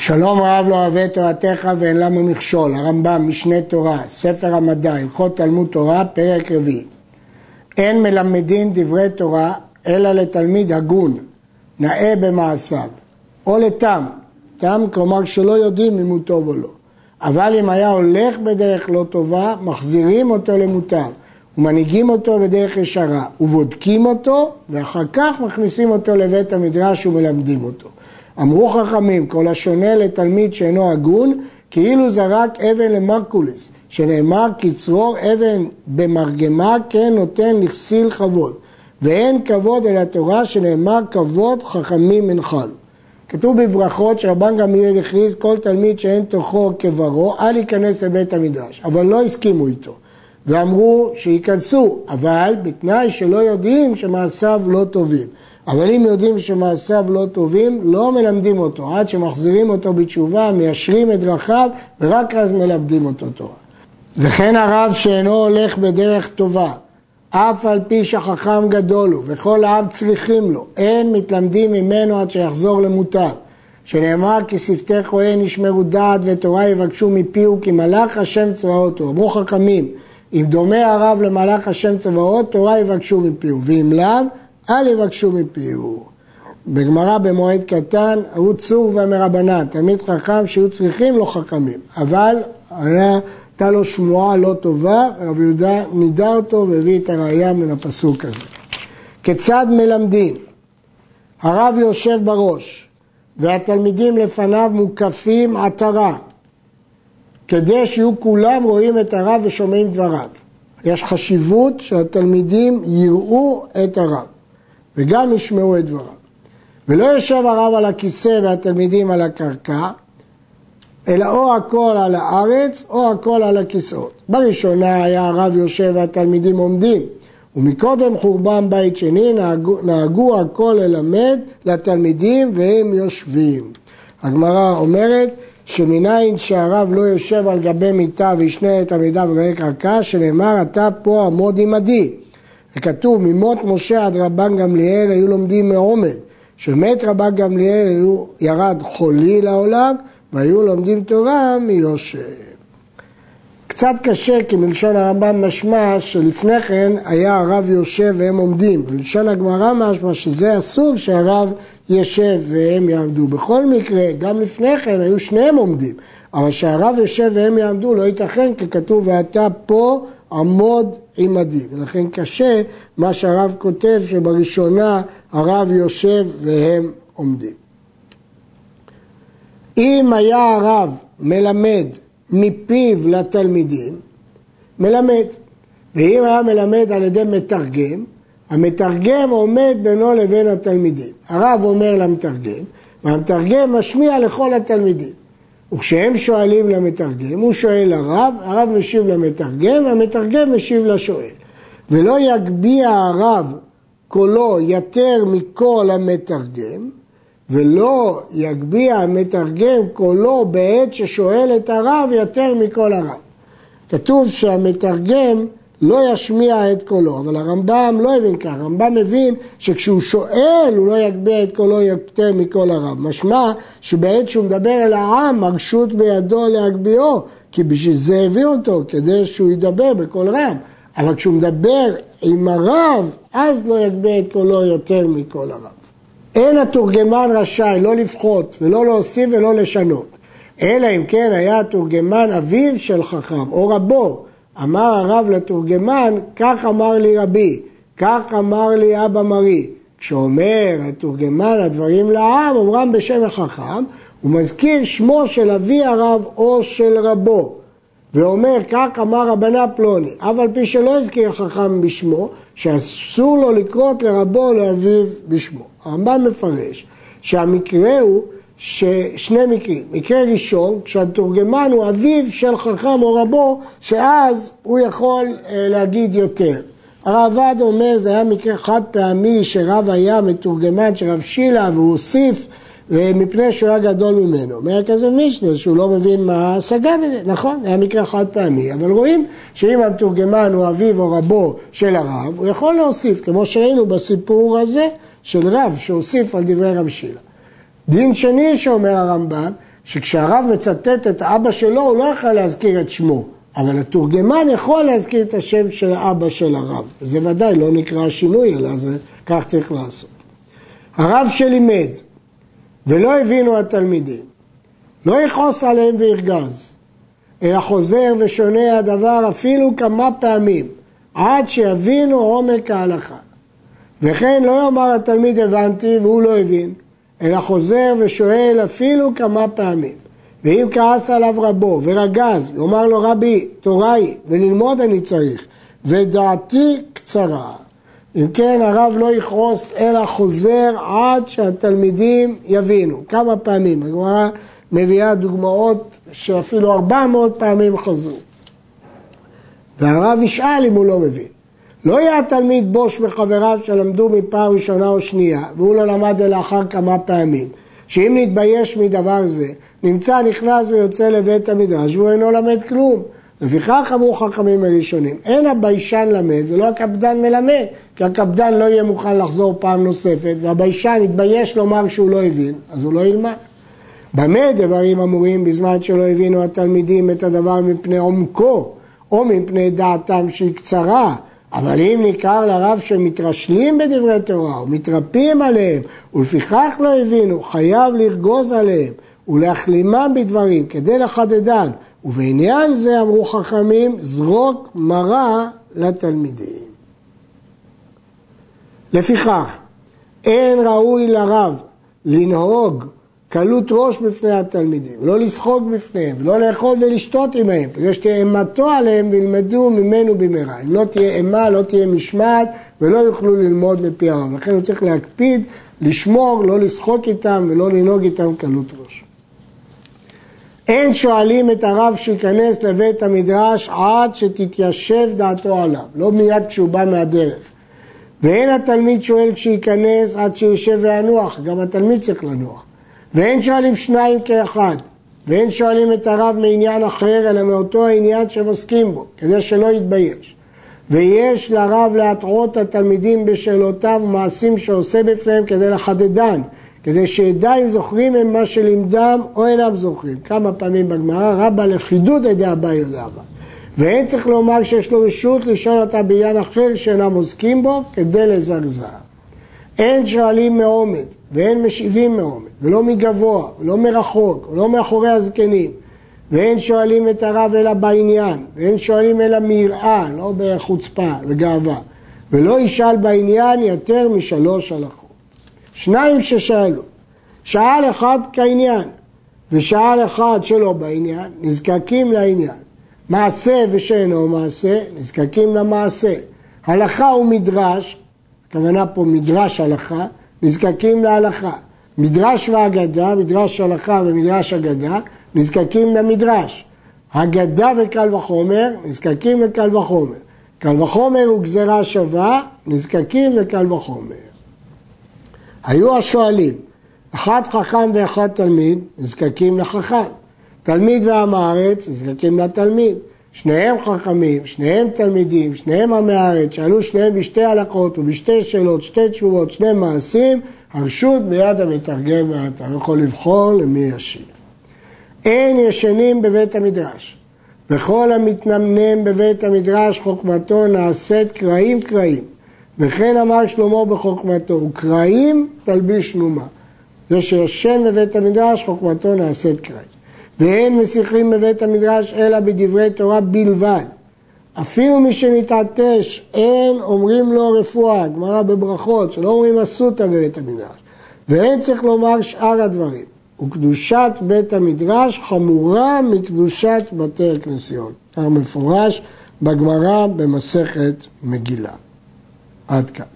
שלום רב לא אוהב את תורתך ואין למה מכשול, הרמב"ם, משנה תורה, ספר המדע, הלכות תלמוד תורה, פרק רביעי. אין מלמדין דברי תורה אלא לתלמיד הגון, נאה במעשיו, או לתם, תם כלומר שלא יודעים אם הוא טוב או לא. אבל אם היה הולך בדרך לא טובה, מחזירים אותו למוטב, ומנהיגים אותו בדרך ישרה, ובודקים אותו, ואחר כך מכניסים אותו לבית המדרש ומלמדים אותו. אמרו חכמים, כל השונה לתלמיד שאינו הגון, כאילו זרק אבן למרקולס, שנאמר כצרור אבן במרגמה כן נותן לכסיל כבוד, ואין כבוד אל התורה שנאמר כבוד חכמים מנחל. כתוב בברכות שרבן גמליאל הכריז כל תלמיד שאין תוכו כברו, אל ייכנס לבית המדרש, אבל לא הסכימו איתו. ואמרו שייכנסו, אבל בתנאי שלא יודעים שמעשיו לא טובים. אבל אם יודעים שמעשיו לא טובים, לא מלמדים אותו, עד שמחזירים אותו בתשובה, מיישרים את דרכיו, ורק אז מלמדים אותו תורה. וכן הרב שאינו הולך בדרך טובה, אף על פי שחכם גדול הוא, וכל העם צריכים לו, אין מתלמדים ממנו עד שיחזור למוטב. שנאמר כי שפתי כהן ישמרו דעת ותורה יבקשו מפיהו כי מלאך השם צבאות הוא. אמרו חכמים, אם דומה הרב למלאך השם צבאות, תורה יבקשו מפיהו, ואם לאו, אל יבקשו מפיהו. בגמרא במועד קטן, הוא צור ומרבנן, תלמיד חכם שהיו צריכים לו חכמים, אבל היה, הייתה לו שמועה לא טובה, רבי יהודה נידה אותו והביא את הראייה מן הפסוק הזה. כיצד מלמדים? הרב יושב בראש והתלמידים לפניו מוקפים עטרה כדי שיהיו כולם רואים את הרב ושומעים דבריו. יש חשיבות שהתלמידים יראו את הרב. וגם ישמעו את דבריו. ולא יושב הרב על הכיסא והתלמידים על הקרקע, אלא או הכל על הארץ או הכל על הכיסאות. בראשונה היה הרב יושב והתלמידים עומדים, ומקודם חורבן בית שני נהגו, נהגו הכל ללמד לתלמידים והם יושבים. הגמרא אומרת שמניין שהרב לא יושב על גבי מיטה וישנה את המידה בגבי קרקע, שנאמר אתה פה עמוד עמדי. וכתוב ממות משה עד רבן גמליאל היו לומדים מעומד, שמת רבן גמליאל היו, ירד חולי לעולם והיו לומדים תורה מיושב. קצת קשה כי מלשון הרמב"ם משמע שלפני כן היה הרב יושב והם עומדים, ולשון הגמרא משמע שזה אסור שהרב יושב והם יעמדו. בכל מקרה, גם לפני כן היו שניהם עומדים, אבל שהרב יושב והם יעמדו לא ייתכן כי כתוב ואתה פה עמוד עמדי, ולכן קשה מה שהרב כותב שבראשונה הרב יושב והם עומדים. אם היה הרב מלמד מפיו לתלמידים, מלמד, ואם היה מלמד על ידי מתרגם, המתרגם עומד בינו לבין התלמידים. הרב אומר למתרגם, והמתרגם משמיע לכל התלמידים. וכשהם שואלים למתרגם, הוא שואל לרב, הרב משיב למתרגם, והמתרגם משיב לשואל. ולא יגביה הרב קולו יותר מכל המתרגם, ולא יגביה המתרגם קולו בעת ששואל את הרב יותר מכל הרב. כתוב שהמתרגם לא ישמיע את קולו, אבל הרמב"ם לא הבין ככה, הרמב"ם מבין שכשהוא שואל הוא לא יגביה את קולו יותר מכל הרב. משמע שבעת שהוא מדבר אל העם, הרשות בידו להגביהו, כי בשביל זה הביא אותו, כדי שהוא ידבר בקול רם. אבל כשהוא מדבר עם הרב, אז לא יגביה את קולו יותר מכל הרב. אין התורגמן רשאי לא לפחות ולא להוסיף ולא לשנות, אלא אם כן היה התורגמן אביו של חכם או רבו. אמר הרב לתורגמן, כך אמר לי רבי, כך אמר לי אבא מרי. כשאומר התורגמן הדברים לעם, אומרם בשם החכם, הוא מזכיר שמו של אבי הרב או של רבו. ואומר, כך אמר רבנה פלוני, אף על פי שלא הזכיר החכם בשמו, שאסור לו לקרות לרבו או לאביו בשמו. הרמב"ם מפרש שהמקרה הוא ששני מקרים. מקרה ראשון, כשהתורגמן הוא אביו של חכם או רבו, שאז הוא יכול אה, להגיד יותר. הרעב"ד אומר, זה היה מקרה חד פעמי שרב היה מתורגמן של רב שילה והוא הוסיף מפני שהוא היה גדול ממנו. אומר כזה מישנה שהוא לא מבין מה ההשגה בזה, נכון, היה מקרה חד פעמי, אבל רואים שאם המתורגמן הוא אביו או רבו של הרב, הוא יכול להוסיף, כמו שראינו בסיפור הזה של רב שהוסיף על דברי רב שילה. דין שני שאומר הרמב"ם, שכשהרב מצטט את אבא שלו, הוא לא יכול להזכיר את שמו, אבל התורגמן יכול להזכיר את השם של האבא של הרב. וזה ודאי לא נקרא שינוי, אלא זה, כך צריך לעשות. הרב שלימד ולא הבינו התלמידים, לא יכעוס עליהם וירגז, אלא חוזר ושונה הדבר אפילו כמה פעמים, עד שיבינו עומק ההלכה. וכן לא יאמר התלמיד הבנתי והוא לא הבין, אלא חוזר ושואל אפילו כמה פעמים. ואם כעס עליו רבו ורגז, יאמר לו רבי, תורה היא, וללמוד אני צריך, ודעתי קצרה. אם כן הרב לא יכעוס אלא חוזר עד שהתלמידים יבינו. כמה פעמים, הגמרא מביאה דוגמאות שאפילו 400 פעמים חזרו. והרב ישאל אם הוא לא מבין. לא יהיה התלמיד בוש בחבריו שלמדו מפעם ראשונה או שנייה, והוא לא למד אלא אחר כמה פעמים, שאם נתבייש מדבר זה, נמצא, נכנס ויוצא לבית המדרש והוא אינו למד כלום. לפיכך אמרו חכמים הראשונים, אין הביישן למד ולא הקפדן מלמד, כי הקפדן לא יהיה מוכן לחזור פעם נוספת, והביישן יתבייש לומר שהוא לא הבין, אז הוא לא ילמד. במה דברים אמורים בזמן שלא הבינו התלמידים את הדבר מפני עומקו, או מפני דעתם שהיא קצרה, אבל אם ניכר לרב שמתרשלים בדברי תורה ומתרפים עליהם ולפיכך לא הבינו, חייב לרגוז עליהם ולהחלימם בדברים כדי לחדדן ובעניין זה אמרו חכמים זרוק מרה לתלמידים. לפיכך אין ראוי לרב לנהוג קלות ראש בפני התלמידים, ולא לשחוק בפניהם, ולא לאכול ולשתות עמהם, כדי שתהיה אימתו עליהם וילמדו ממנו במהרה. אם לא תהיה אימה, לא תהיה משמעת, ולא יוכלו ללמוד בפי הרב. לכן הוא צריך להקפיד, לשמור, לא לשחוק איתם ולא לנהוג איתם קלות ראש. אין שואלים את הרב שייכנס לבית המדרש עד שתתיישב דעתו עליו, לא מיד כשהוא בא מהדרך. ואין התלמיד שואל כשייכנס עד שישב וינוח, גם התלמיד צריך לנוח. ואין שואלים שניים כאחד, ואין שואלים את הרב מעניין אחר, אלא מאותו העניין שהם עוסקים בו, כדי שלא יתבייש. ויש לרב להטעות התלמידים בשאלותיו ומעשים שעושה בפניהם כדי לחדדן, כדי שידע אם זוכרים הם מה שלימדם או אינם זוכרים. כמה פעמים בגמרא רבה לחידוד ידי אביי יודע אבא. ואין צריך לומר שיש לו רשות לשאול אותה בעניין אחר שאינם עוסקים בו כדי לזרזר. אין שואלים מעומד ואין משיבים מעומד ולא מגבוה ולא מרחוק ולא מאחורי הזקנים ואין שואלים את הרב אלא בעניין ואין שואלים אלא מיראה, לא בחוצפה וגאווה ולא ישאל בעניין יותר משלוש הלכות. שניים ששאלו, שאל אחד כעניין ושאל אחד שלא בעניין, נזקקים לעניין. מעשה ושאינו מעשה, נזקקים למעשה. הלכה ומדרש, הכוונה פה מדרש הלכה, נזקקים להלכה. מדרש ואגדה, מדרש הלכה ומדרש אגדה, נזקקים למדרש. הגדה וקל וחומר, נזקקים לקל וחומר. קל וחומר הוא גזירה שווה, נזקקים לקל וחומר. היו השואלים, אחד חכם ואחד תלמיד, נזקקים לחכם. תלמיד ועם הארץ, נזקקים לתלמיד. שניהם חכמים, שניהם תלמידים, שניהם עמי הארץ, שאלו שניהם בשתי הלכות ובשתי שאלות, שתי תשובות, שני מעשים, הרשות ביד המתרגם ואתה יכול לבחור למי ישיב. אין ישנים בבית המדרש, וכל המתנמנם בבית המדרש חוכמתו נעשית קרעים קרעים. וכן אמר שלמה בחוכמתו, וקרעים תלביש נומה. זה שישן בבית המדרש, חוכמתו נעשית קרעים. ואין משיחים בבית המדרש אלא בדברי תורה בלבד. אפילו מי שמתעטש, אין אומרים לו רפואה, גמרא בברכות, שלא אומרים אסותא בבית המדרש. ואין צריך לומר שאר הדברים. וקדושת בית המדרש חמורה מקדושת בתי הכנסיות. כך מפורש בגמרא במסכת מגילה. aadka.